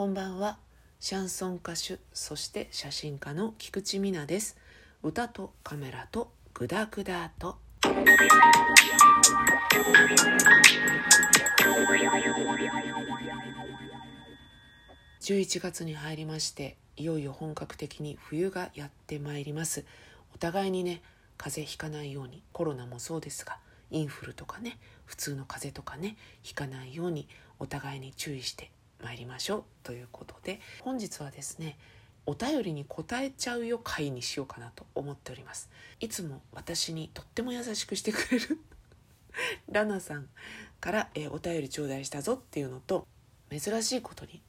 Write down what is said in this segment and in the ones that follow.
こんばんは。シャンソン歌手そして写真家の菊池美奈です。歌とカメラとグダグダと。11月に入りましていよいよ本格的に冬がやってまいります。お互いにね風邪ひかないようにコロナもそうですがインフルとかね普通の風邪とかねひかないようにお互いに注意してまいりましょうということで本日はですねお便りに答えちゃうよ会にしようかなと思っております。いつも私にとっても優しくしてくれる ラナさんから、えー、お便り頂戴したぞっていうのと珍しいことに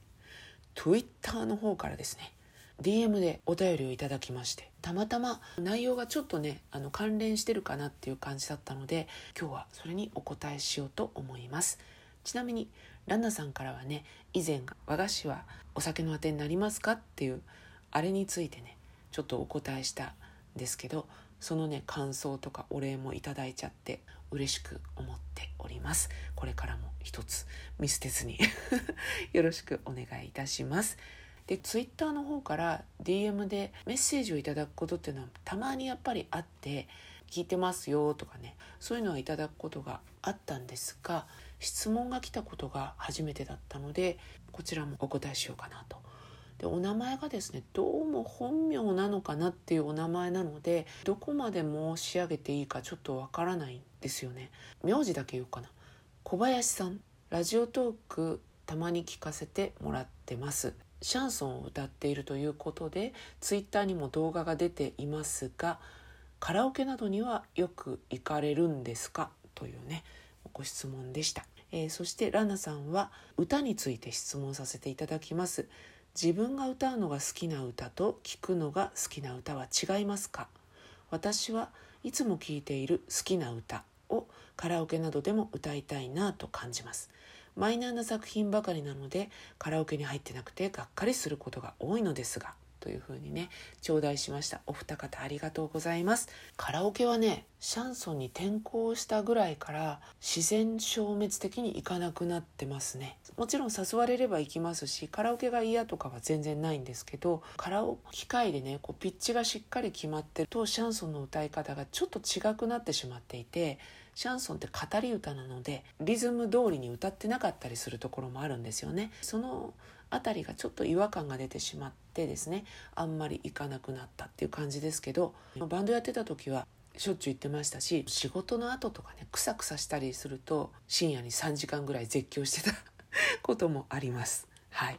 Twitter の方からですね DM でお便りをいただきましてたまたま内容がちょっとねあの関連してるかなっていう感じだったので今日はそれにお答えしようと思います。ちなみにランナさんからはね以前和菓子はお酒のあてになりますかっていうあれについてねちょっとお答えしたんですけどそのね感想とかお礼もいただいちゃって嬉しく思っております。これからも一つ見捨てずに よろしくお願いいたします。でツイッターの方から DM でメッセージをいただくことっていうのはたまにやっぱりあって聞いてますよとかねそういうのはいただくことがあったんですが質問が来たことが初めてだったのでこちらもお答えしようかなと。でお名前がですねどうも本名なのかなっていうお名前なのでどこまで申し上げていいかちょっとわからないんですよね。名字だけ言おうかな。小林さん。ラジオトークたまに聞かせてもらってます。シャンソンを歌っているということでツイッターにも動画が出ていますがカラオケなどにはよく行かれるんですか？というねご質問でした、えー、そしてラナさんは歌について質問させていただきます。自分が歌うのが好きな歌と聴くのが好きな歌は違いますか？私はいつも聴いている好きな歌をカラオケなどでも歌いたいなと感じます。マイナーな作品ばかりなのでカラオケに入ってなくてがっかりすることが多いのですがというふうにね頂戴しました。お二方ありがとうございます。カラオケはねシャンソンに転校したぐらいから自然消滅的に行かなくなってますね。もちろん誘われれば行きますしカラオケが嫌とかは全然ないんですけどカラオケ機械でねこうピッチがしっかり決まってるとシャンソンの歌い方がちょっと違くなってしまっていてシャンソンって語り歌なのでリズム通りに歌ってなかったりするところもあるんですよね。その辺りがちょっと違和感が出てしまってですねあんまり行かなくなったっていう感じですけどバンドやってた時はしょっちゅう行ってましたし仕事の後とかねクサクサしたりすると深夜に3時間ぐらい絶叫してた こともあります。はい、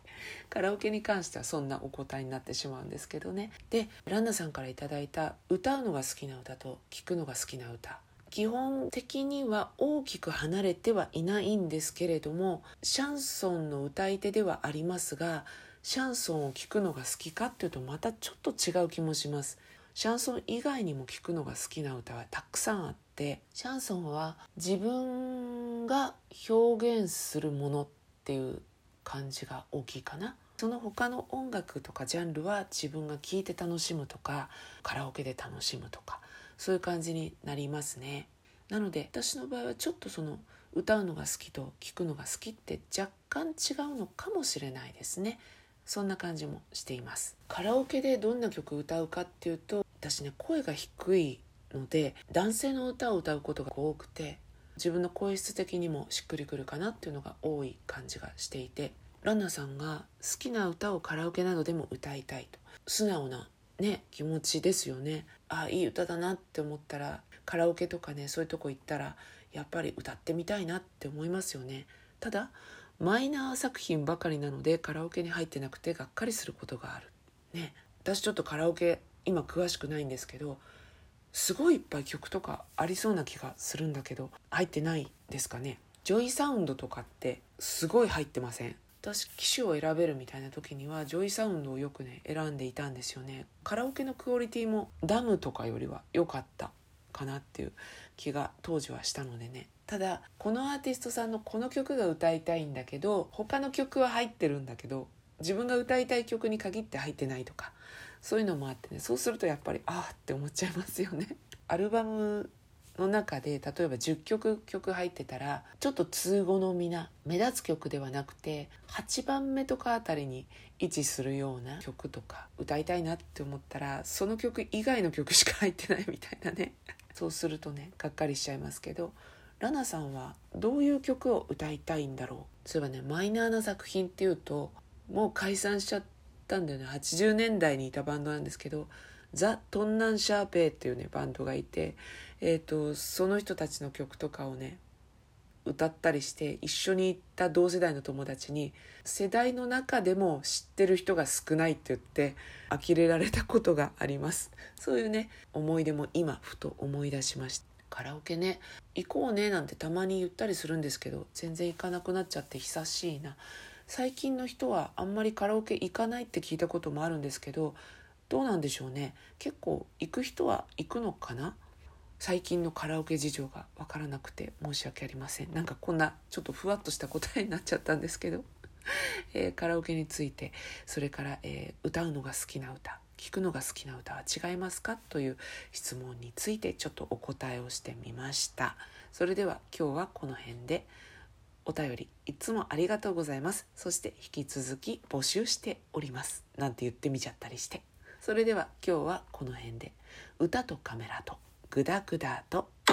カラオケに関してはそんなお答えになってしまうんですけどね。でランナさんから頂いた歌うのが好きな歌と聴くのが好きな歌。基本的には大きく離れてはいないんですけれどもシャンソンの歌い手ではありますがシャンソンを聴くのが好きかっていうとまたちょっと違う気もします。シャンソン以外にも聴くのが好きな歌はたくさんあってシャンソンは自分が表現するものっていう感じが大きいかな。その他の音楽とかジャンルは自分が聴いて楽しむとかカラオケで楽しむとかそういう感じになりますね。なので私の場合はちょっとその歌うのが好きと聴くのが好きって若干違うのかもしれないですね。そんな感じもしています。カラオケでどんな曲歌うかっていうと私ね声が低いので男性の歌を歌うことが多くて自分の声質的にもしっくりくるかなっていうのが多い感じがしていてランナさんが好きな歌をカラオケなどでも歌いたいと。素直なね気持ちですよね。あいい歌だなって思ったらカラオケとかねそういうとこ行ったらやっぱり歌ってみたいなって思いますよね。ただマイナー作品ばかりなのでカラオケに入ってなくてがっかりすることがある。ね私ちょっとカラオケ今詳しくないんですけどすごいいっぱい曲とかありそうな気がするんだけど入ってないですかね。 JOYSOUND とかってすごい入ってません？私機種を選べるみたいな時には JOYSOUND をよくね選んでいたんですよね。カラオケのクオリティもダムとかよりは良かったかなっていう気が当時はしたのでね。ただこのアーティストさんのこの曲が歌いたいんだけど他の曲は入ってるんだけど自分が歌いたい曲に限って入ってないとかそういうのもあってね。そうするとやっぱりああって思っちゃいますよね。アルバムの中で例えば10曲曲入ってたらちょっと通好みな目立つ曲ではなくて8番目とかあたりに位置するような曲とか歌いたいなって思ったらその曲以外の曲しか入ってないみたいなね。そうするとねがっかりしちゃいますけどラナさんはどういう曲を歌いたいんだろう？そういえばねマイナーな作品っていうともう解散しちゃったんだよね。80年代にいたバンドなんですけどザ・トンナンシャーペイっていうねバンドがいて、えーと、その人たちの曲とかをね歌ったりして一緒に行った同世代の友達に世代の中でも知ってる人が少ないって言って呆れられたことがあります。そういうね思い出も今ふと思い出しました。カラオケね行こうねなんてたまに言ったりするんですけど全然行かなくなっちゃって久しいな。最近の人はあんまりカラオケ行かないって聞いたこともあるんですけどどうなんでしょうね。結構行く人は行くのかな？最近のカラオケ事情が分からなくて申し訳ありません。なんかこんなちょっとふわっとした答えになっちゃったんですけど、えー、カラオケについて。それから、えー、歌うのが好きな歌。聞くのが好きな歌は違いますか？という質問についてちょっとお答えをしてみました。それでは今日はこの辺で。お便りいつもありがとうございます。そして引き続き募集しております。なんて言ってみちゃったりして。それでは今日はこの辺で。歌とカメラと。グダグダと「